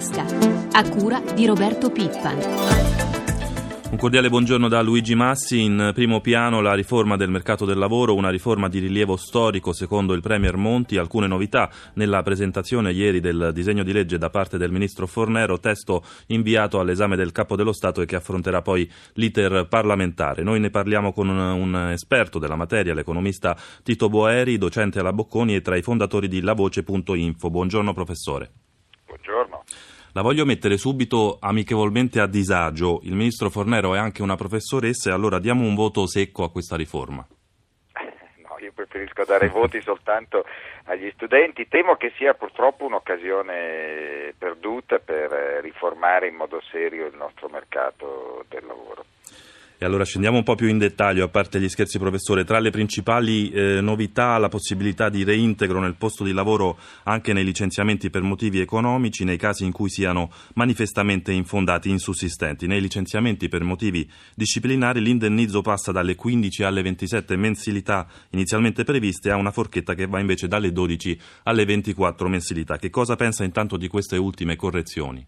tasca, a cura di Roberto Pippan. Un cordiale buongiorno da Luigi Massi. In primo piano la riforma del mercato del lavoro, una riforma di rilievo storico secondo il Premier Monti. Alcune novità nella presentazione ieri del disegno di legge da parte del Ministro Fornero, testo inviato all'esame del Capo dello Stato e che affronterà poi l'iter parlamentare. Noi ne parliamo con un esperto della materia, l'economista Tito Boeri, docente alla Bocconi e tra i fondatori di lavoce.info. Buongiorno professore. Buongiorno. La voglio mettere subito amichevolmente a disagio. Il ministro Fornero è anche una professoressa e allora diamo un voto secco a questa riforma. No, io preferisco dare voti soltanto agli studenti. Temo che sia purtroppo un'occasione perduta per riformare in modo serio il nostro mercato del lavoro. E allora scendiamo un po' più in dettaglio, a parte gli scherzi professore, tra le principali eh, novità la possibilità di reintegro nel posto di lavoro anche nei licenziamenti per motivi economici nei casi in cui siano manifestamente infondati, insussistenti. Nei licenziamenti per motivi disciplinari l'indennizzo passa dalle 15 alle 27 mensilità inizialmente previste a una forchetta che va invece dalle 12 alle 24 mensilità. Che cosa pensa intanto di queste ultime correzioni?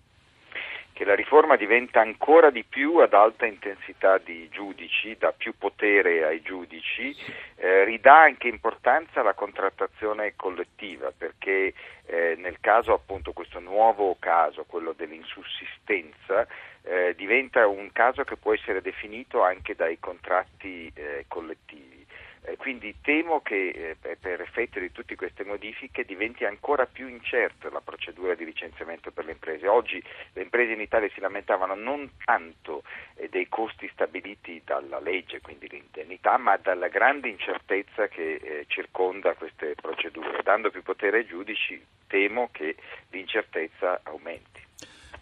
Che la riforma diventa ancora di più ad alta intensità di giudici, dà più potere ai giudici, eh, ridà anche importanza alla contrattazione collettiva, perché eh, nel caso appunto questo nuovo caso, quello dell'insussistenza, eh, diventa un caso che può essere definito anche dai contratti eh, collettivi. Eh, quindi temo che eh, per effetto di tutte queste modifiche diventi ancora più incerta la procedura di licenziamento per le imprese. Oggi le imprese in Italia si lamentavano non tanto eh, dei costi stabiliti dalla legge, quindi l'indennità, ma dalla grande incertezza che circonda queste procedure. Dando più potere ai giudici temo che l'incertezza aumenti.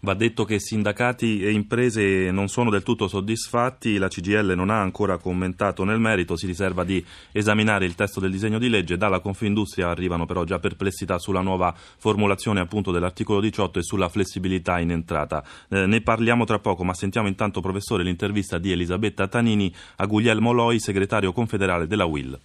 Va detto che sindacati e imprese non sono del tutto soddisfatti, la CGL non ha ancora commentato nel merito, si riserva di esaminare il testo del disegno di legge, dalla Confindustria arrivano però già perplessità sulla nuova formulazione appunto dell'articolo 18 e sulla flessibilità in entrata. Eh, ne parliamo tra poco, ma sentiamo intanto professore l'intervista di Elisabetta Tanini a Guglielmo Loi, segretario confederale della WIL.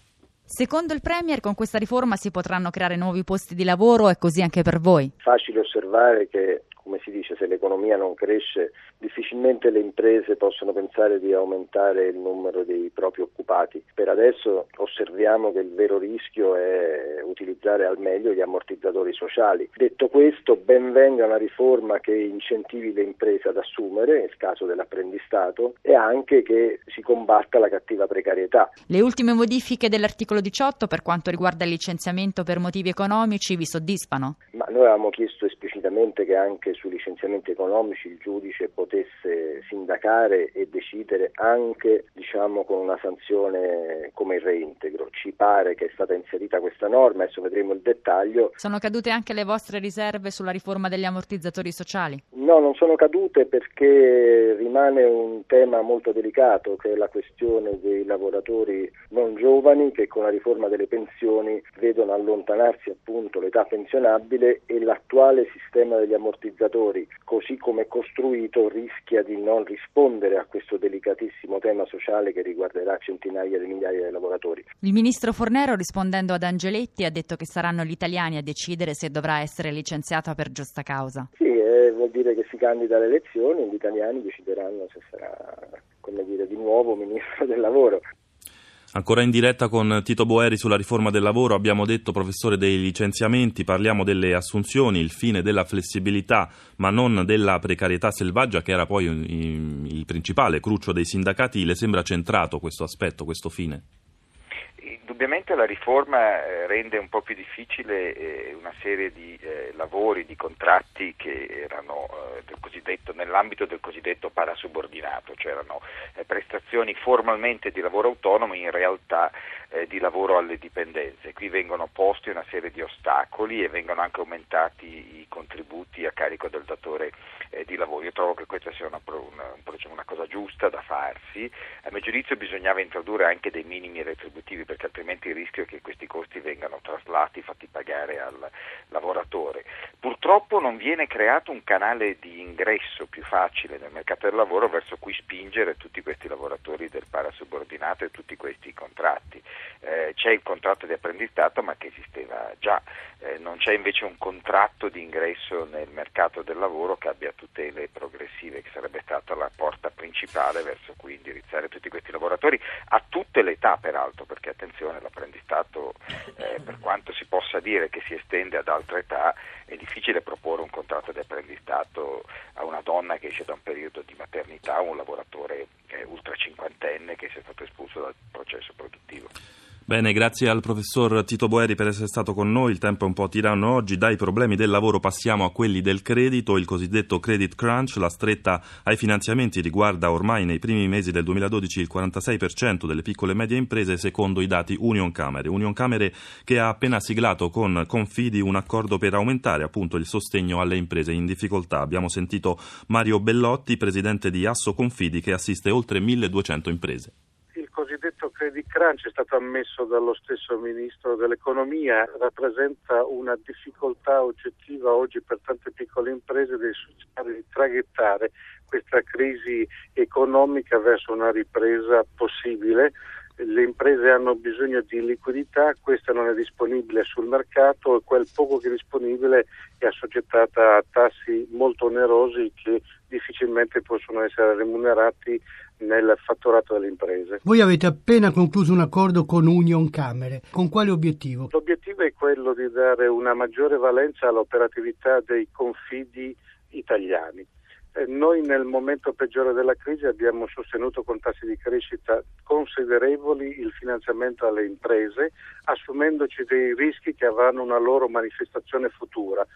Secondo il Premier con questa riforma si potranno creare nuovi posti di lavoro e così anche per voi? Facile osservare che come si dice, se l'economia non cresce, difficilmente le imprese possono pensare di aumentare il numero dei propri occupati. Per adesso osserviamo che il vero rischio è utilizzare al meglio gli ammortizzatori sociali. Detto questo, ben venga una riforma che incentivi le imprese ad assumere, nel caso dell'apprendistato, e anche che si combatta la cattiva precarietà. Le ultime modifiche dell'articolo 18 per quanto riguarda il licenziamento per motivi economici vi soddisfano? Ma noi avevamo chiesto esplicitamente che anche su licenziamenti economici il giudice potesse sindacare e decidere anche diciamo, con una sanzione come il reintegro. Ci pare che è stata inserita questa norma, adesso vedremo il dettaglio. Sono cadute anche le vostre riserve sulla riforma degli ammortizzatori sociali? No, non sono cadute perché rimane un tema molto delicato che è la questione dei lavoratori non giovani che con la riforma delle pensioni vedono allontanarsi appunto l'età pensionabile e l'attuale sistema degli ammortizzatori così come è costruito rischia di non rispondere a questo delicatissimo tema sociale che riguarderà centinaia di migliaia di lavoratori. Il ministro Fornero rispondendo ad Angeletti ha detto che saranno gli italiani a decidere se dovrà essere licenziata per giusta causa. Sì, eh, vuol dire che si candida alle elezioni, gli italiani decideranno se sarà come dire, di nuovo ministro del lavoro. Ancora in diretta con Tito Boeri sulla riforma del lavoro, abbiamo detto professore dei licenziamenti, parliamo delle assunzioni, il fine della flessibilità, ma non della precarietà selvaggia che era poi il principale cruccio dei sindacati. Le sembra centrato questo aspetto, questo fine? Indubbiamente la riforma eh, rende un po' più difficile eh, una serie di eh, lavori, di contratti che erano nell'ambito del cosiddetto parasubordinato, cioè erano prestazioni formalmente di lavoro autonomo, in realtà di lavoro alle dipendenze. Qui vengono posti una serie di ostacoli e vengono anche aumentati i contributi a carico del datore di lavoro. Io trovo che questa sia una, una, una cosa giusta da farsi. A mio giudizio bisognava introdurre anche dei minimi retributivi perché altrimenti il rischio è che questi costi vengano traslati, fatti pagare al lavoratore. Purtroppo non viene creato un canale di ingresso più facile nel mercato del lavoro verso cui spingere tutti questi lavoratori del parasubordinato e tutti questi contratti. Eh, c'è il contratto di apprendistato ma che esisteva già, eh, non c'è invece un contratto di ingresso nel mercato del lavoro che abbia tutele progressive, che sarebbe stata la porta principale verso cui indirizzare tutti questi lavoratori a tutte le età peraltro, perché attenzione l'apprendistato eh, per quanto si possa dire che si estende ad altre età è difficile proporre un contratto di apprendistato a una donna che esce da un periodo di maternità o un lavoratore eh, ultra cinquantenne che sia stato espulso dal processo produttivo. Bene, grazie al professor Tito Boeri per essere stato con noi. Il tempo è un po' tiranno oggi. Dai problemi del lavoro passiamo a quelli del credito. Il cosiddetto credit crunch, la stretta ai finanziamenti, riguarda ormai nei primi mesi del 2012 il 46% delle piccole e medie imprese, secondo i dati Union Camere. Union Camere che ha appena siglato con Confidi un accordo per aumentare appunto il sostegno alle imprese in difficoltà. Abbiamo sentito Mario Bellotti, presidente di Asso Confidi, che assiste oltre 1200 imprese cosiddetto credit crunch è stato ammesso dallo stesso ministro dell'economia, rappresenta una difficoltà oggettiva oggi per tante piccole imprese di traghettare questa crisi economica verso una ripresa possibile. Le imprese hanno bisogno di liquidità, questa non è disponibile sul mercato e quel poco che è disponibile è assoggettata a tassi molto onerosi che difficilmente possono essere remunerati nel fatturato delle imprese. Voi avete appena concluso un accordo con Union Camere, con quale obiettivo? L'obiettivo è quello di dare una maggiore valenza all'operatività dei confidi italiani. Eh, noi nel momento peggiore della crisi abbiamo sostenuto con tassi di crescita considerevoli il finanziamento alle imprese, assumendoci dei rischi che avranno una loro manifestazione futura.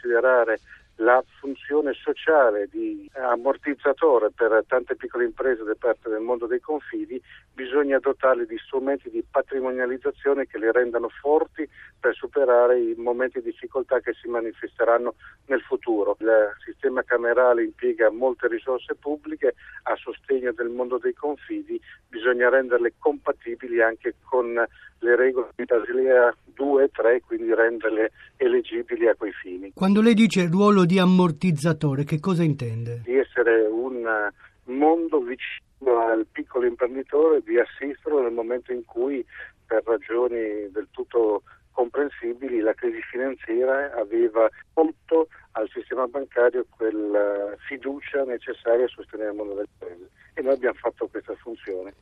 Riconsiderare la funzione sociale di ammortizzatore per tante piccole imprese da parte del mondo dei confidi, bisogna dotarli di strumenti di patrimonializzazione che le rendano forti per superare i momenti di difficoltà che si manifesteranno nel futuro. Il sistema camerale impiega molte risorse pubbliche a sostegno del mondo dei confidi, bisogna renderle compatibili anche con le regole di Basilea 2 e 3, quindi renderle elegibili a quei fini. Quando lei dice ruolo di ammortizzatore, che cosa intende? Di essere un mondo vicino al piccolo imprenditore, di assisterlo nel momento in cui, per ragioni del tutto comprensibili, la crisi finanziaria aveva tolto al sistema bancario quella fiducia necessaria a sostenere il mondo del paese. E noi abbiamo fatto questa funzione.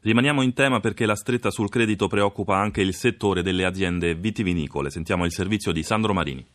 Rimaniamo in tema perché la stretta sul credito preoccupa anche il settore delle aziende vitivinicole. Sentiamo il servizio di Sandro Marini.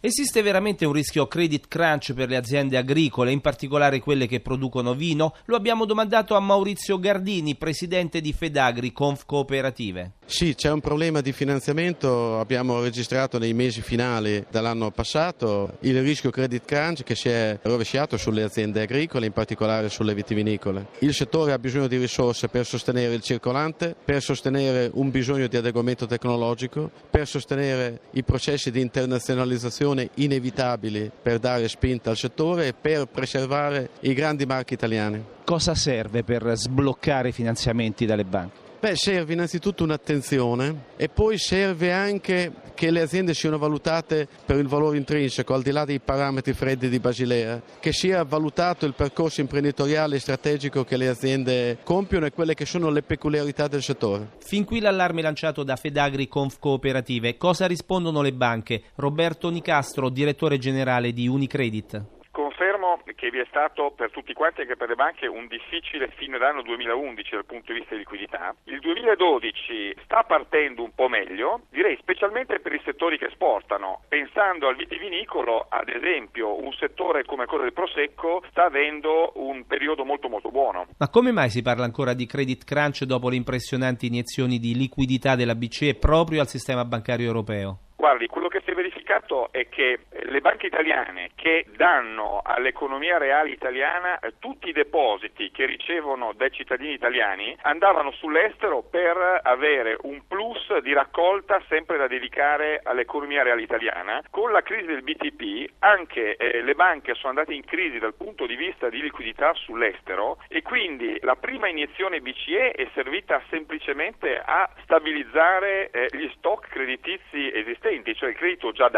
Esiste veramente un rischio credit crunch per le aziende agricole, in particolare quelle che producono vino? Lo abbiamo domandato a Maurizio Gardini, presidente di Fedagri Conf Cooperative. Sì, c'è un problema di finanziamento, abbiamo registrato nei mesi finali dell'anno passato il rischio credit crunch che si è rovesciato sulle aziende agricole, in particolare sulle vitivinicole. Il settore ha bisogno di risorse per sostenere il circolante, per sostenere un bisogno di adeguamento tecnologico, per sostenere i processi di internazionalizzazione azioni inevitabili per dare spinta al settore e per preservare i grandi marchi italiani. Cosa serve per sbloccare i finanziamenti dalle banche? Beh, serve innanzitutto un'attenzione e poi serve anche che le aziende siano valutate per il valore intrinseco, al di là dei parametri freddi di Basilea, che sia valutato il percorso imprenditoriale e strategico che le aziende compiono e quelle che sono le peculiarità del settore. Fin qui l'allarme lanciato da Fedagri Conf Cooperative. Cosa rispondono le banche? Roberto Nicastro, direttore generale di Unicredit che vi è stato per tutti quanti, anche per le banche, un difficile fine d'anno 2011 dal punto di vista di liquidità. Il 2012 sta partendo un po' meglio, direi specialmente per i settori che esportano. Pensando al vitivinicolo, ad esempio, un settore come quello del Prosecco sta avendo un periodo molto molto buono. Ma come mai si parla ancora di credit crunch dopo le impressionanti iniezioni di liquidità della BCE proprio al sistema bancario europeo? Guardi, quello che verificato è che le banche italiane che danno all'economia reale italiana eh, tutti i depositi che ricevono dai cittadini italiani andavano sull'estero per avere un plus di raccolta sempre da dedicare all'economia reale italiana. Con la crisi del BTP anche eh, le banche sono andate in crisi dal punto di vista di liquidità sull'estero e quindi la prima iniezione BCE è servita semplicemente a stabilizzare eh, gli stock creditizi esistenti, cioè il credito già dato.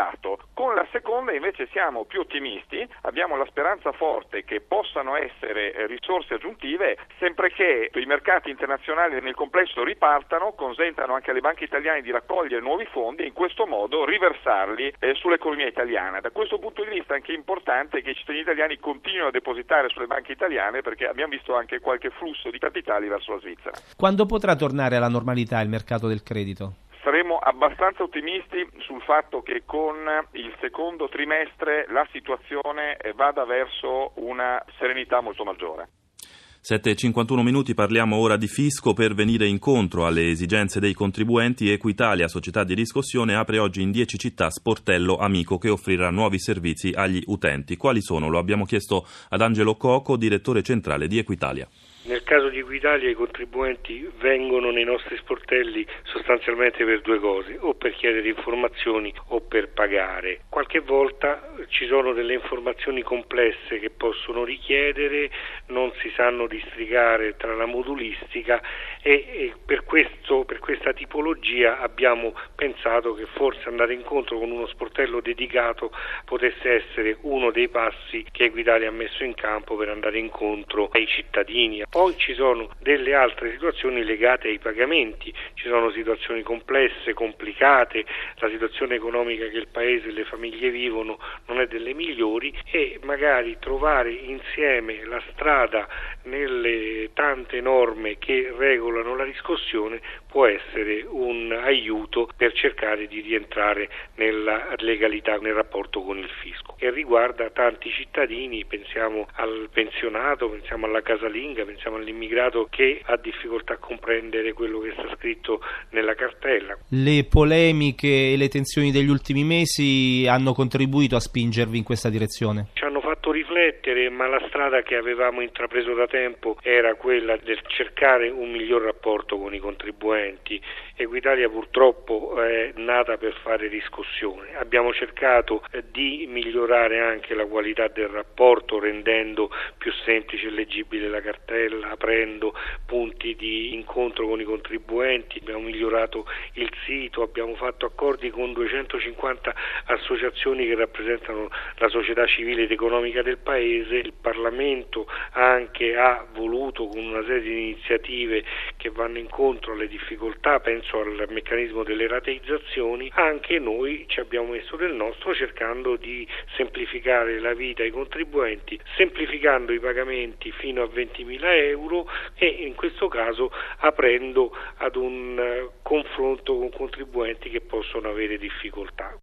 Con la seconda invece siamo più ottimisti, abbiamo la speranza forte che possano essere eh, risorse aggiuntive sempre che i mercati internazionali nel complesso ripartano, consentano anche alle banche italiane di raccogliere nuovi fondi e in questo modo riversarli eh, sull'economia italiana. Da questo punto di vista è anche importante che i cittadini italiani continuino a depositare sulle banche italiane perché abbiamo visto anche qualche flusso di capitali verso la Svizzera. Quando potrà tornare alla normalità il mercato del credito? Saremo abbastanza ottimisti sul fatto che con il secondo trimestre la situazione vada verso una serenità molto maggiore. 7.51 minuti parliamo ora di fisco per venire incontro alle esigenze dei contribuenti. Equitalia, società di riscossione, apre oggi in 10 città sportello amico che offrirà nuovi servizi agli utenti. Quali sono? Lo abbiamo chiesto ad Angelo Coco, direttore centrale di Equitalia. Nel caso di Equitalia i contribuenti vengono nei nostri sportelli sostanzialmente per due cose, o per chiedere informazioni o per pagare. Qualche volta ci sono delle informazioni complesse che possono richiedere, non si sanno districare tra la modulistica e, e per, questo, per questa tipologia abbiamo pensato che forse andare incontro con uno sportello dedicato potesse essere uno dei passi che Equitalia ha messo in campo per andare incontro ai cittadini. Poi ci sono delle altre situazioni legate ai pagamenti, ci sono situazioni complesse, complicate, la situazione economica che il Paese e le famiglie vivono non è delle migliori e magari trovare insieme la strada nelle tante norme che regolano la riscossione può essere un aiuto per cercare di rientrare nella legalità nel rapporto con il fisco. E riguarda tanti cittadini, pensiamo al pensionato, pensiamo alla casalinga, pensiamo all'immigrato che ha difficoltà a comprendere quello che sta scritto nella cartella. Le polemiche e le tensioni degli ultimi mesi hanno contribuito a spingervi in questa direzione? Ci hanno fatto riflettere, ma la strada che avevamo intrapreso da tempo era quella del cercare un miglior rapporto con i contribuenti. Equitalia purtroppo è nata per fare riscossione. Abbiamo cercato di migliorare anche la qualità del rapporto rendendo più semplice e leggibile la cartella, aprendo punti di incontro con i contribuenti, abbiamo migliorato il sito, abbiamo fatto accordi con 250 associazioni che rappresentano la società civile ed economica del Paese, il Parlamento anche ha voluto con una serie di iniziative che vanno incontro alle difficoltà, penso al meccanismo delle rateizzazioni, anche noi ci abbiamo messo del nostro cercando di semplificare la vita ai contribuenti, semplificando i pagamenti fino a 20.000 euro e in questo caso aprendo ad un eh, confronto con contribuenti che possono avere difficoltà.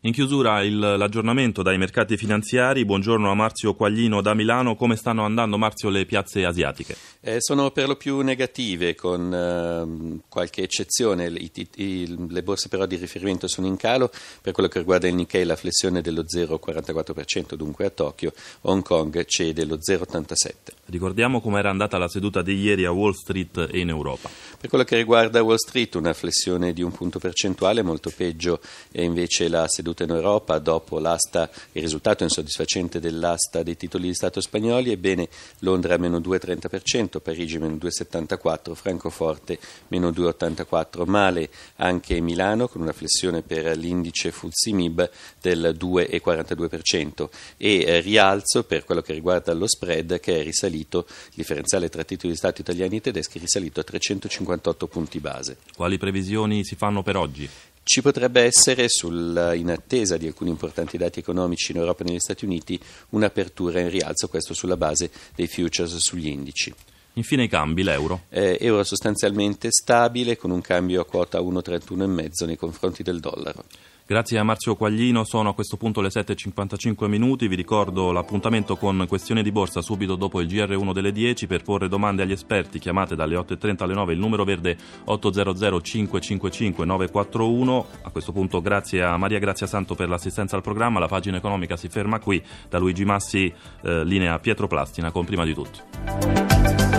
In chiusura il, l'aggiornamento dai mercati finanziari. Buongiorno a Marzio Quaglino da Milano. Come stanno andando, Marzio, le piazze asiatiche? Eh, sono per lo più negative, con eh, qualche eccezione. I, i, le borse però di riferimento sono in calo. Per quello che riguarda il Nikkei la flessione dello 0,44%, dunque a Tokyo. Hong Kong cede lo 0,87%. Ricordiamo com'era andata la seduta di ieri a Wall Street e in Europa. Per quello che riguarda Wall Street una flessione di un punto percentuale, molto peggio è invece la seduta avvenuta in Europa dopo il risultato insoddisfacente dell'asta dei titoli di Stato spagnoli, ebbene Londra meno 2,30%, Parigi meno 2,74%, Francoforte meno 2,84%, male anche Milano con una flessione per l'indice FTSE MIB del 2,42% e eh, rialzo per quello che riguarda lo spread che è risalito, il differenziale tra titoli di Stato italiani e tedeschi è risalito a 358 punti base. Quali previsioni si fanno per oggi? Ci potrebbe essere, sul, in attesa di alcuni importanti dati economici in Europa e negli Stati Uniti, un'apertura in rialzo, questo sulla base dei futures sugli indici. Infine i cambi, l'euro. Eh, euro sostanzialmente stabile con un cambio a quota 1,31,5 nei confronti del dollaro. Grazie a Marzio Quaglino, sono a questo punto le 7.55 minuti, vi ricordo l'appuntamento con questione di borsa subito dopo il GR1 delle 10 per porre domande agli esperti, chiamate dalle 8.30 alle 9 il numero verde 800 555 941, a questo punto grazie a Maria Grazia Santo per l'assistenza al programma, la pagina economica si ferma qui, da Luigi Massi eh, linea Pietro Plastina con prima di tutto.